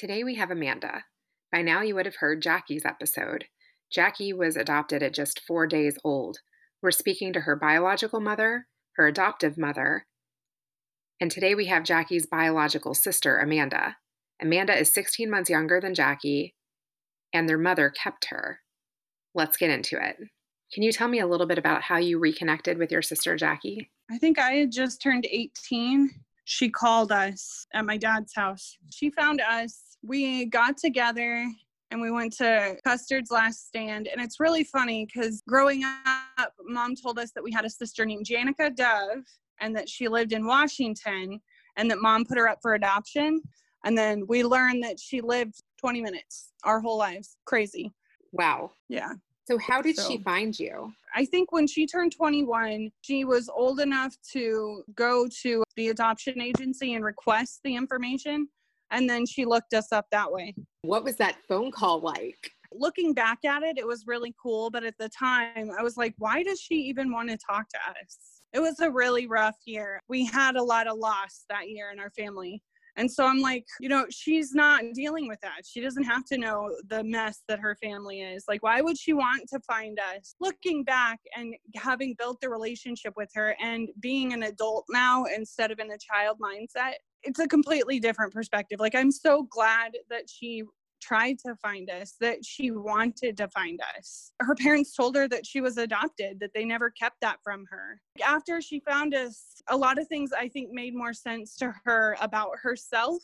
Today we have Amanda. By now you would have heard Jackie's episode. Jackie was adopted at just four days old. We're speaking to her biological mother, her adoptive mother, and today we have Jackie's biological sister, Amanda. Amanda is 16 months younger than Jackie, and their mother kept her. Let's get into it. Can you tell me a little bit about how you reconnected with your sister, Jackie? I think I had just turned 18. She called us at my dad's house. She found us we got together and we went to Custard's Last Stand. And it's really funny because growing up, mom told us that we had a sister named Janica Dove and that she lived in Washington and that mom put her up for adoption. And then we learned that she lived 20 minutes our whole lives. Crazy. Wow. Yeah. So, how did so, she find you? I think when she turned 21, she was old enough to go to the adoption agency and request the information. And then she looked us up that way. What was that phone call like? Looking back at it, it was really cool. But at the time, I was like, why does she even want to talk to us? It was a really rough year. We had a lot of loss that year in our family. And so I'm like, you know, she's not dealing with that. She doesn't have to know the mess that her family is. Like, why would she want to find us? Looking back and having built the relationship with her and being an adult now instead of in a child mindset, it's a completely different perspective. Like, I'm so glad that she tried to find us, that she wanted to find us. Her parents told her that she was adopted, that they never kept that from her. After she found us, a lot of things I think made more sense to her about herself.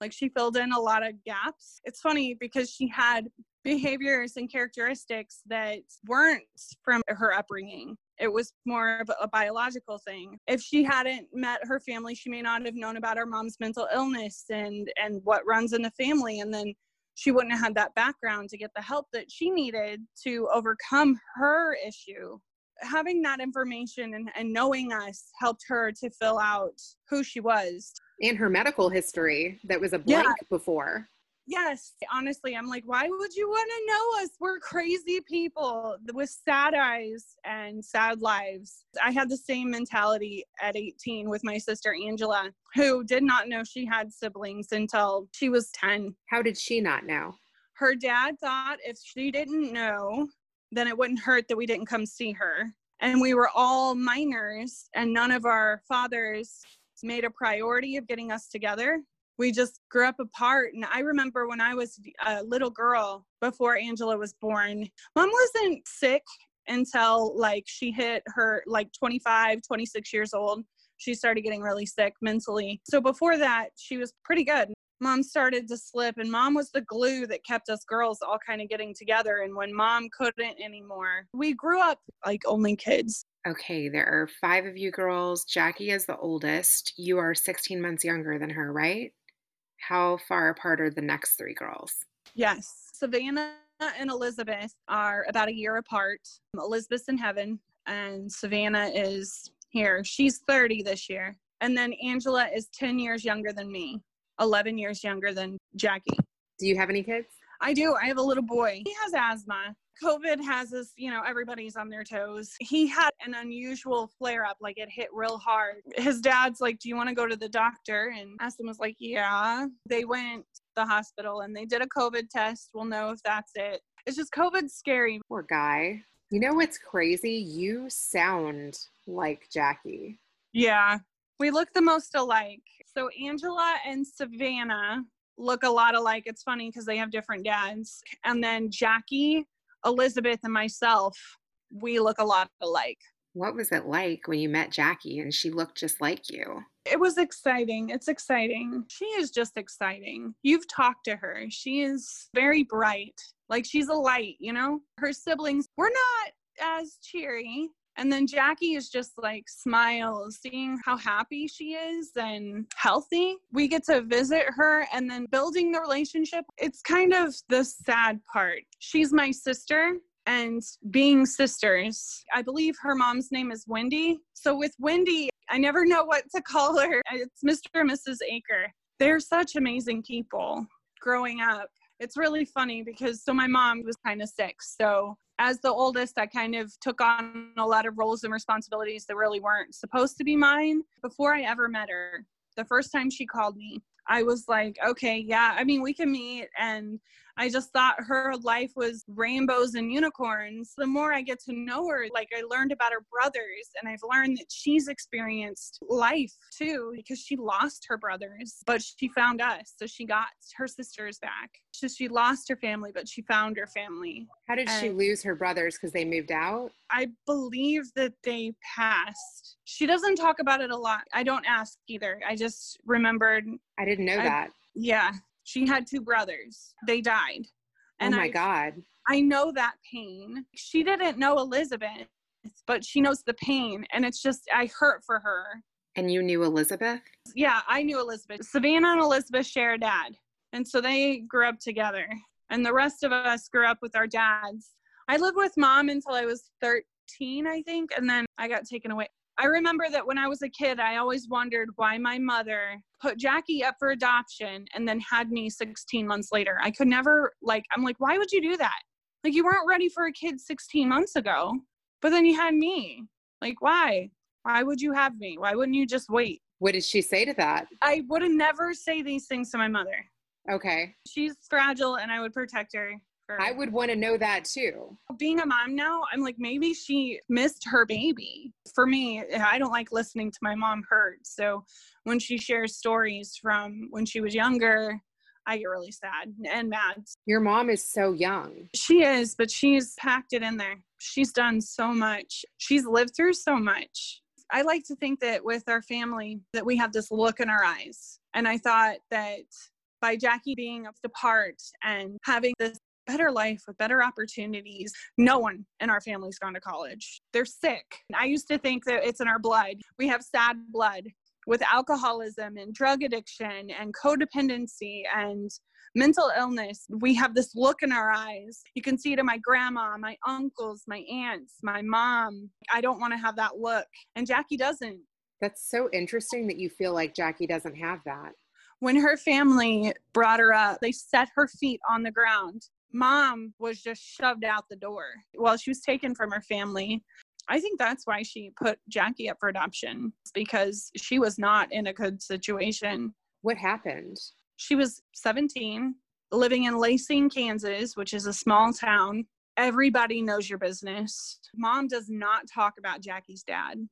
Like she filled in a lot of gaps. It's funny because she had behaviors and characteristics that weren't from her upbringing. It was more of a biological thing. If she hadn't met her family, she may not have known about her mom's mental illness and and what runs in the family and then she wouldn't have had that background to get the help that she needed to overcome her issue. Having that information and, and knowing us helped her to fill out who she was. And her medical history that was a blank yeah. before. Yes, honestly, I'm like, why would you want to know us? We're crazy people with sad eyes and sad lives. I had the same mentality at 18 with my sister Angela, who did not know she had siblings until she was 10. How did she not know? Her dad thought if she didn't know, then it wouldn't hurt that we didn't come see her. And we were all minors, and none of our fathers made a priority of getting us together we just grew up apart. And I remember when I was a little girl before Angela was born, mom wasn't sick until like she hit her like 25, 26 years old. She started getting really sick mentally. So before that, she was pretty good. Mom started to slip, and mom was the glue that kept us girls all kind of getting together. And when mom couldn't anymore, we grew up like only kids. Okay, there are five of you girls. Jackie is the oldest. You are 16 months younger than her, right? How far apart are the next three girls? Yes. Savannah and Elizabeth are about a year apart. Elizabeth's in heaven, and Savannah is here. She's 30 this year. And then Angela is 10 years younger than me, 11 years younger than Jackie. Do you have any kids? I do. I have a little boy. He has asthma. COVID has us, you know, everybody's on their toes. He had an unusual flare up, like it hit real hard. His dad's like, Do you want to go to the doctor? And Aston was like, Yeah. They went to the hospital and they did a COVID test. We'll know if that's it. It's just COVID's scary. Poor guy. You know what's crazy? You sound like Jackie. Yeah. We look the most alike. So Angela and Savannah look a lot alike. It's funny because they have different dads. And then Jackie Elizabeth and myself, we look a lot alike. What was it like when you met Jackie and she looked just like you? It was exciting. It's exciting. She is just exciting. You've talked to her. She is very bright. Like she's a light, you know? Her siblings were not as cheery. And then Jackie is just like smiles, seeing how happy she is and healthy. We get to visit her and then building the relationship. It's kind of the sad part. She's my sister and being sisters. I believe her mom's name is Wendy. So with Wendy, I never know what to call her. It's Mr. and Mrs. Aker. They're such amazing people growing up. It's really funny because so my mom was kind of sick. So as the oldest, I kind of took on a lot of roles and responsibilities that really weren't supposed to be mine before I ever met her. The first time she called me, I was like, okay, yeah, I mean, we can meet. And I just thought her life was rainbows and unicorns. The more I get to know her, like I learned about her brothers, and I've learned that she's experienced life too because she lost her brothers, but she found us. So she got her sisters back. So she lost her family, but she found her family. How did and she lose her brothers because they moved out? I believe that they passed. She doesn't talk about it a lot. I don't ask either. I just remembered. I didn't know I, that. Yeah, she had two brothers. They died. Oh and oh my I, God. I know that pain. She didn't know Elizabeth, but she knows the pain. And it's just, I hurt for her. And you knew Elizabeth? Yeah, I knew Elizabeth. Savannah and Elizabeth share a dad. And so they grew up together. And the rest of us grew up with our dads. I lived with mom until I was 13, I think. And then I got taken away. I remember that when I was a kid, I always wondered why my mother put Jackie up for adoption and then had me 16 months later. I could never, like, I'm like, why would you do that? Like, you weren't ready for a kid 16 months ago, but then you had me. Like, why? Why would you have me? Why wouldn't you just wait? What did she say to that? I would have never say these things to my mother. Okay. She's fragile and I would protect her. I would want to know that too. Being a mom now, I'm like, maybe she missed her baby. For me, eh, I don't like listening to my mom hurt. So when she shares stories from when she was younger, I get really sad and mad. Your mom is so young. She is, but she's packed it in there. She's done so much. She's lived through so much. I like to think that with our family that we have this look in our eyes. And I thought that by Jackie being apart and having this better life with better opportunities. No one in our family's gone to college. They're sick. I used to think that it's in our blood. We have sad blood with alcoholism and drug addiction and codependency and mental illness. We have this look in our eyes. You can see it in my grandma, my uncles, my aunts, my mom. I don't want to have that look. And Jackie doesn't. That's so interesting that you feel like Jackie doesn't have that. When her family brought her up, they set her feet on the ground mom was just shoved out the door while she was taken from her family. I think that's why she put Jackie up for adoption because she was not in a good situation. What happened? She was 17, living in La Cygne, Kansas, which is a small town. Everybody knows your business. Mom does not talk about Jackie's dad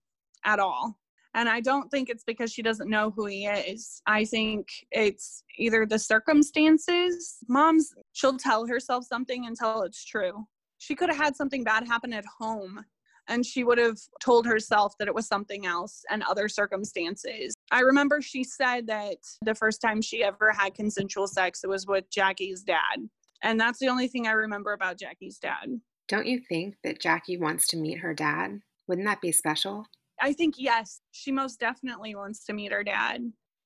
at all. And I don't think it's because she doesn't know who he is. I think it's either the circumstances. Mom's, she'll tell herself something until it's true. She could have had something bad happen at home and she would have told herself that it was something else and other circumstances. I remember she said that the first time she ever had consensual sex, it was with Jackie's dad. And that's the only thing I remember about Jackie's dad. Don't you think that Jackie wants to meet her dad? Wouldn't that be special? I think, yes, she most definitely wants to meet her dad.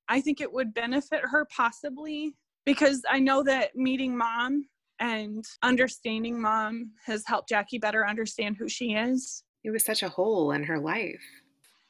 I think it would benefit her possibly because I know that meeting mom and understanding mom has helped Jackie better understand who she is. It was such a hole in her life.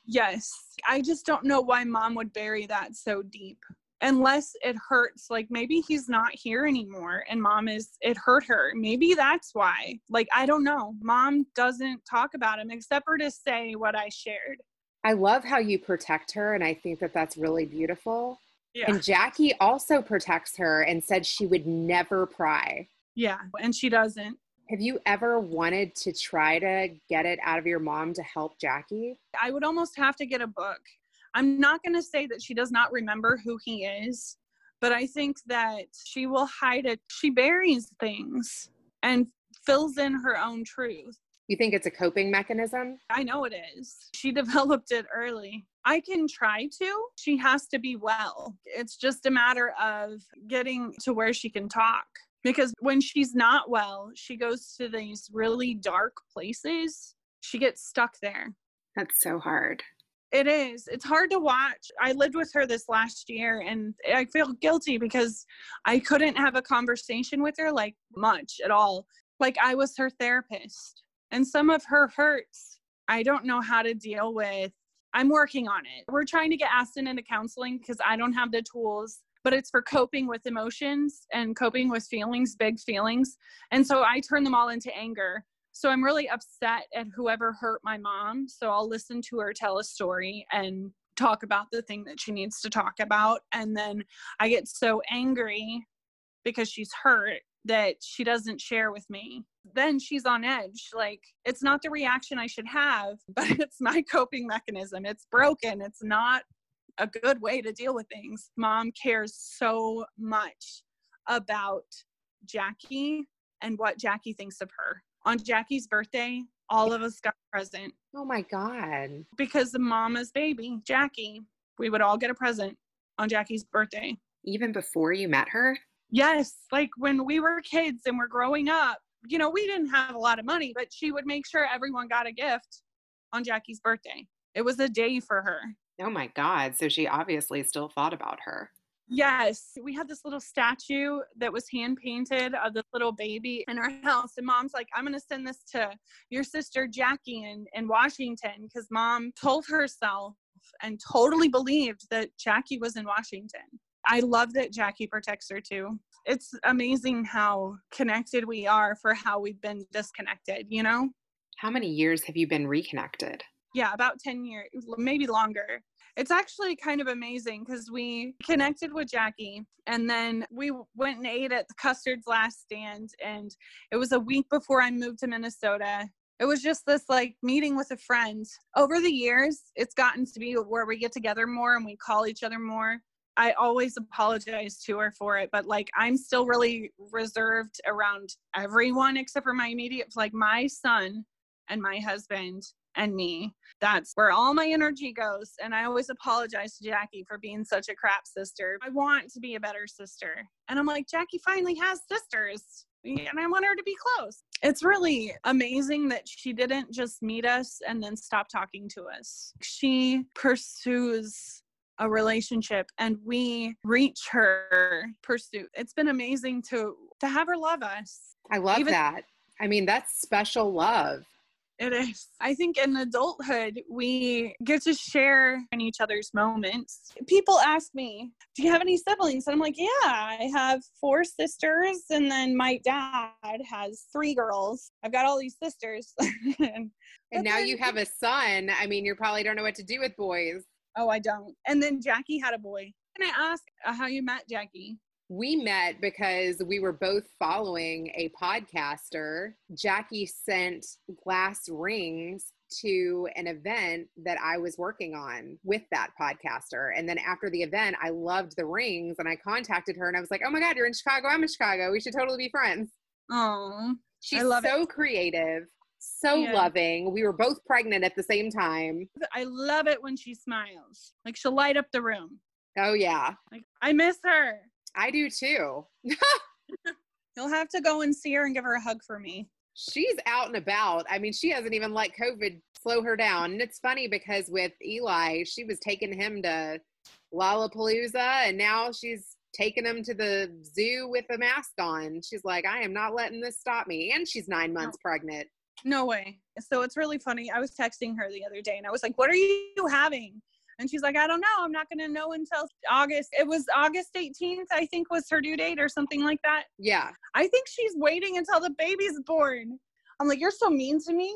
Yes. I just don't know why mom would bury that so deep unless it hurts like maybe he's not here anymore and mom is it hurt her. Maybe that's why. Like i don't know. Mom doesn't talk about him except for to say what i shared. I love how you protect her and i think that that's really beautiful. Yeah. and jackie also protects her and said she would never pry. Yeah and she doesn't. Have you ever wanted to try to get it out of your mom to help Jackie? I would almost have to get a book I'm not going to say that she does not remember who he is, but I think that she will hide it. She buries things and fills in her own truth. You think it's a coping mechanism? I know it is. She developed it early. I can try to. She has to be well. It's just a matter of getting to where she can talk. Because when she's not well, she goes to these really dark places she gets stuck there. That's so hard. It is. It's hard to watch. I lived with her this last year and I feel guilty because I couldn't have a conversation with her like much at all. Like I was her therapist. And some of her hurts, I don't know how to deal with. I'm working on it. We're trying to get Aston into counseling because I don't have the tools, but it's for coping with emotions and coping with feelings, big feelings. And so I turn them all into anger so I'm really upset at whoever hurt my mom. So I'll listen to her tell a story and talk about the thing that she needs to talk about. And then I get so angry because she's hurt that she doesn't share with me. Then she's on edge. Like, it's not the reaction I should have, but it's my coping mechanism. It's broken. It's not a good way to deal with things. Mom cares so much about Jackie and what Jackie thinks of her on Jackie's birthday, all of us got a present. Oh my God. Because the mama's baby, Jackie, we would all get a present on Jackie's birthday. Even before you met her? Yes. Like when we were kids and we're growing up, you know, we didn't have a lot of money, but she would make sure everyone got a gift on Jackie's birthday. It was a day for her. Oh my God. So she obviously still thought about her. Yes, we had this little statue that was hand painted of the little baby in our house. And mom's like, I'm going to send this to your sister Jackie in, in Washington because mom told herself and totally believed that Jackie was in Washington. I love that Jackie protects her too. It's amazing how connected we are for how we've been disconnected, you know? How many years have you been reconnected? Yeah, about 10 years, maybe longer it's actually kind of amazing because we connected with Jackie and then we went and ate at the Custard's Last Stand. And it was a week before I moved to Minnesota. It was just this like meeting with a friend. Over the years, it's gotten to be where we get together more and we call each other more. I always apologize to her for it, but like I'm still really reserved around everyone except for my immediate, like my son and my husband and me. That's where all my energy goes. And I always apologize to Jackie for being such a crap sister. I want to be a better sister. And I'm like, Jackie finally has sisters. And I want her to be close. It's really amazing that she didn't just meet us and then stop talking to us. She pursues a relationship and we reach her pursuit. It's been amazing to to have her love us. I love Even, that. I mean, that's special love. It is. I think in adulthood, we get to share in each other's moments. People ask me, Do you have any siblings? And I'm like, Yeah, I have four sisters, and then my dad has three girls. I've got all these sisters. and, and now you have a son. I mean, you probably don't know what to do with boys. Oh, I don't. And then Jackie had a boy. Can I ask uh, how you met Jackie? We met because we were both following a podcaster. Jackie sent glass rings to an event that I was working on with that podcaster. And then after the event, I loved the rings and I contacted her and I was like, oh my God, you're in Chicago. I'm in Chicago. We should totally be friends. Oh, she's so it. creative, so yeah. loving. We were both pregnant at the same time. I love it when she smiles. Like she'll light up the room. Oh, yeah. Like, I miss her. I do too. You'll have to go and see her and give her a hug for me. She's out and about. I mean, she hasn't even let COVID slow her down. And it's funny because with Eli, she was taking him to Lollapalooza and now she's taking him to the zoo with a mask on. She's like, I am not letting this stop me. And she's nine months no. pregnant. No way. So it's really funny. I was texting her the other day and I was like, What are you having? And she's like, I don't know. I'm not going to know until August. It was August 18th, I think, was her due date or something like that. Yeah. I think she's waiting until the baby's born. I'm like, you're so mean to me.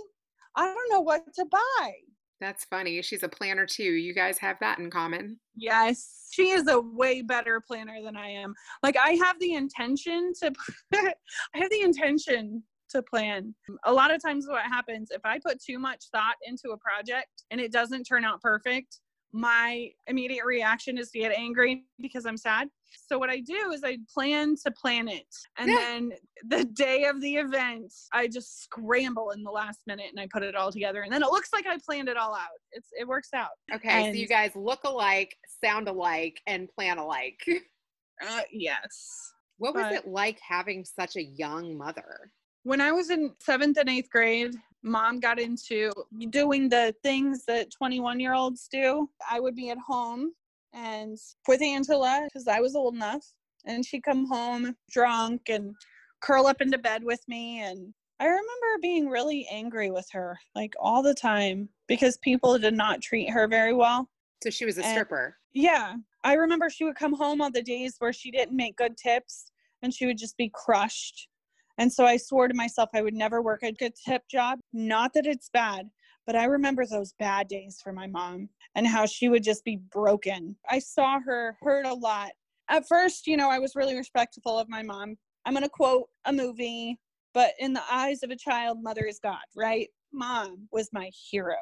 I don't know what to buy. That's funny. She's a planner too. You guys have that in common. Yes. She is a way better planner than I am. Like I have the intention to I have the intention to plan. A lot of times what happens if I put too much thought into a project and it doesn't turn out perfect, my immediate reaction is to get angry because I'm sad. So what I do is I plan to plan it. And yeah. then the day of the event, I just scramble in the last minute and I put it all together. And then it looks like I planned it all out. It's it works out. Okay. And, so you guys look alike, sound alike, and plan alike. Uh, yes. What was but, it like having such a young mother? When I was in seventh and eighth grade, mom got into doing the things that 21 year olds do. I would be at home and with Angela because I was old enough, and she'd come home drunk and curl up into bed with me. And I remember being really angry with her like all the time because people did not treat her very well. So she was a And- stripper. Yeah. I remember she would come home on the days where she didn't make good tips and she would just be crushed. And so I swore to myself I would never work a good tip job. Not that it's bad, but I remember those bad days for my mom and how she would just be broken. I saw her hurt a lot. At first, you know, I was really respectful of my mom. I'm going to quote a movie, but in the eyes of a child, mother is God, right? Mom was my hero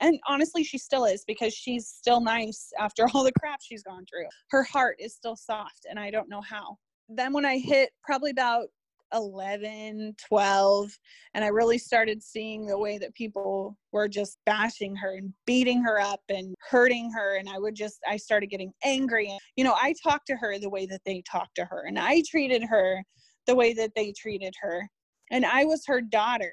and honestly she still is because she's still nice after all the crap she's gone through her heart is still soft and i don't know how then when i hit probably about 11 12 and i really started seeing the way that people were just bashing her and beating her up and hurting her and i would just i started getting angry and you know i talked to her the way that they talked to her and i treated her the way that they treated her and i was her daughter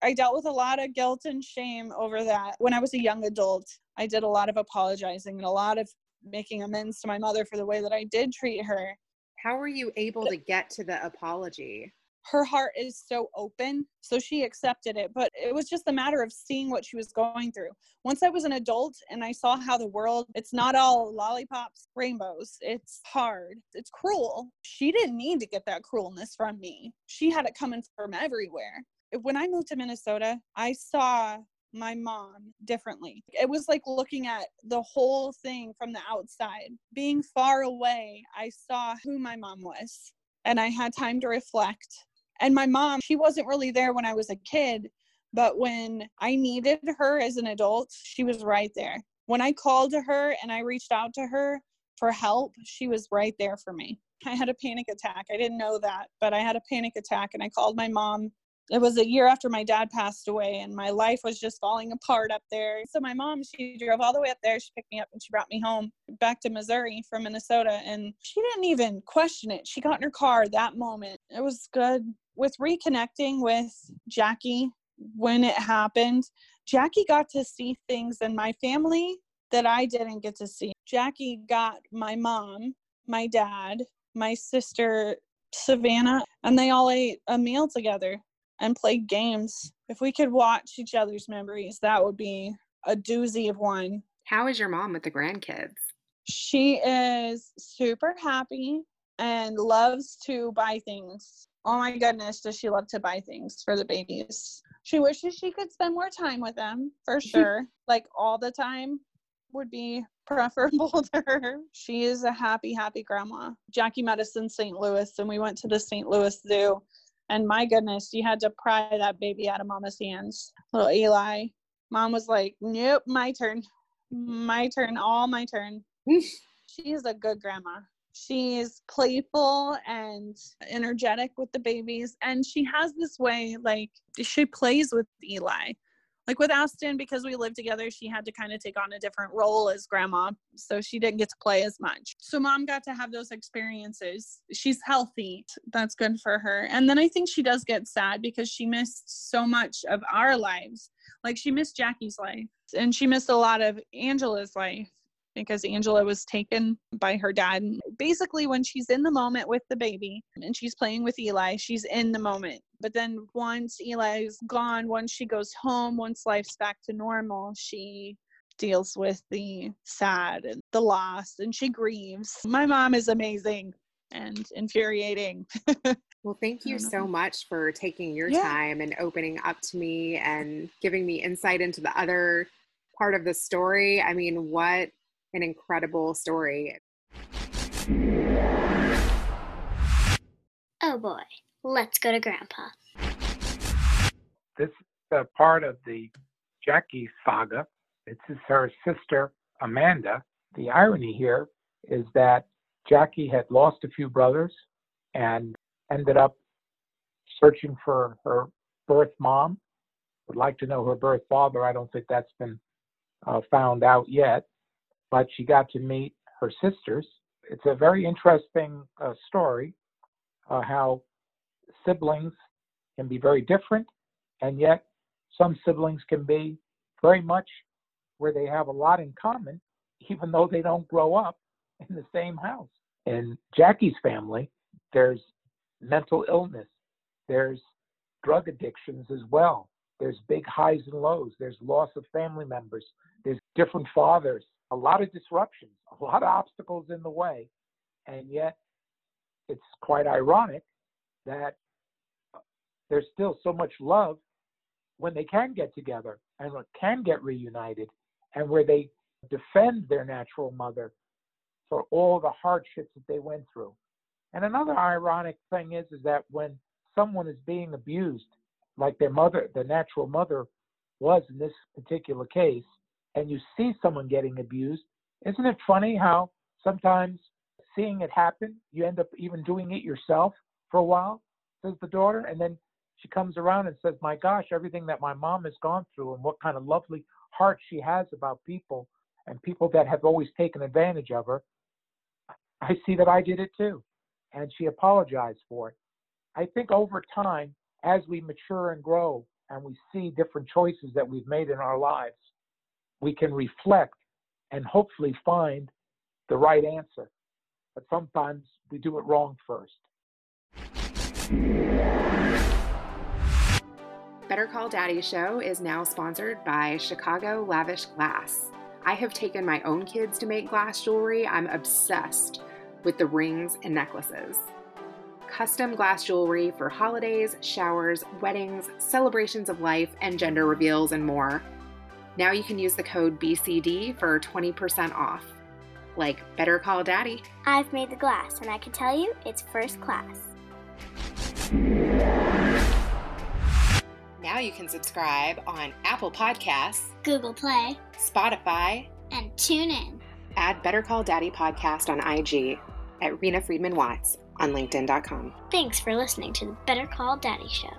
I dealt with a lot of guilt and shame over that. When I was a young adult, I did a lot of apologizing and a lot of making amends to my mother for the way that I did treat her. How were you able to get to the apology? Her heart is so open, so she accepted it, but it was just a matter of seeing what she was going through. Once I was an adult and I saw how the world, it's not all lollipops, rainbows. It's hard. It's cruel. She didn't need to get that cruelness from me. She had it coming from everywhere. when I moved to Minnesota, I saw my mom differently. It was like looking at the whole thing from the outside. Being far away, I saw who my mom was and I had time to reflect. And my mom, she wasn't really there when I was a kid, but when I needed her as an adult, she was right there. When I called to her and I reached out to her for help, she was right there for me. I had a panic attack. I didn't know that, but I had a panic attack and I called my mom it was a year after my dad passed away and my life was just falling apart up there. So my mom she drove all the way up there. She picked me up and she brought me home back to missouri from minnesota and she didn't even question it. She got in her car that moment. It was good. With reconnecting with jackie when it happened jackie got to see things in my family that i didn't get to see. Jackie got my mom my dad my sister savannah and they all ate a meal together and play games. If we could watch each other's memories, that would be a doozy of one. How is your mom with the grandkids? She is super happy and loves to buy things. Oh my goodness, does she love to buy things for the babies? She wishes she could spend more time with them for sure. like all the time would be preferable to her. She is a happy, happy grandma. Jackie met us in St. Louis and we went to the St. Louis Zoo and my goodness, you had to pry that baby out of mama's hands. Little Eli. Mom was like, Nope, my turn. My turn, all my turn. she is a good grandma. She's playful and energetic with the babies. And she has this way, like, she plays with Eli like with Aston, because we lived together, she had to kind of take on a different role as grandma. So she didn't get to play as much. So mom got to have those experiences. She's healthy. That's good for her. And then I think she does get sad because she missed so much of our lives. Like she missed Jackie's life and she missed a lot of Angela's life because Angela was taken by her dad. Basically, when she's in the moment with the baby and she's playing with Eli, she's in the moment. But then once Eli's gone, once she goes home, once life's back to normal, she deals with the sad and the loss and she grieves. My mom is amazing and infuriating. Well, thank you so much for taking your Yeah. time and opening up to me and giving me insight into the other part of the story. I mean, what an incredible story. Oh boy, let's go to Grandpa. This is a part of the Jackie saga. This is her sister, Amanda. The irony here is that Jackie had lost a few brothers and ended up searching for her birth mom. Would like to know her birth father. I don't think that's been uh, found out yet, but she got to meet her sisters. It's a very interesting uh, story uh, how siblings can be very different and yet some siblings can be very much where they have a lot in common, even though they don't grow up in the same house. In Jackie's family, there's mental illness, there's drug addictions as well. There's big highs and lows. There's loss of family members. There's different fathers. A lot of disruptions, a lot of obstacles in the way. And yet, it's quite ironic that there's still so much love when they can get together and can get reunited and where they defend their natural mother for all the hardships that they went through. And another ironic thing is, is that when someone is being abused, like their mother, the natural mother was in this particular case, and you see someone getting abused, isn't it funny how sometimes seeing it happen, you end up even doing it yourself for a while, says the daughter, and then she comes around and says, My gosh, everything that my mom has gone through and what kind of lovely heart she has about people and people that have always taken advantage of her. I see that I did it too. And she apologized for it. I think over time, as we mature and grow and we see different choices that we've made in our lives, we can reflect and hopefully find the right answer. But sometimes we do it wrong first. Better Call Daddy Show is now sponsored by Chicago Lavish Glass. I have taken my own kids to make glass jewelry. I'm obsessed with the rings and necklaces. Custom glass jewelry for holidays, showers, weddings, celebrations of life, and gender reveals, and more. Now you can use the code BCD for 20% off. Like, better call daddy. I've made the glass, and I can tell you it's first class. Now you can subscribe on Apple Podcasts, Google Play, Spotify, and tune in. Add Better Call Daddy podcast on IG at Rena Friedman Watts on LinkedIn.com. Thanks for listening to the Better Call Daddy Show.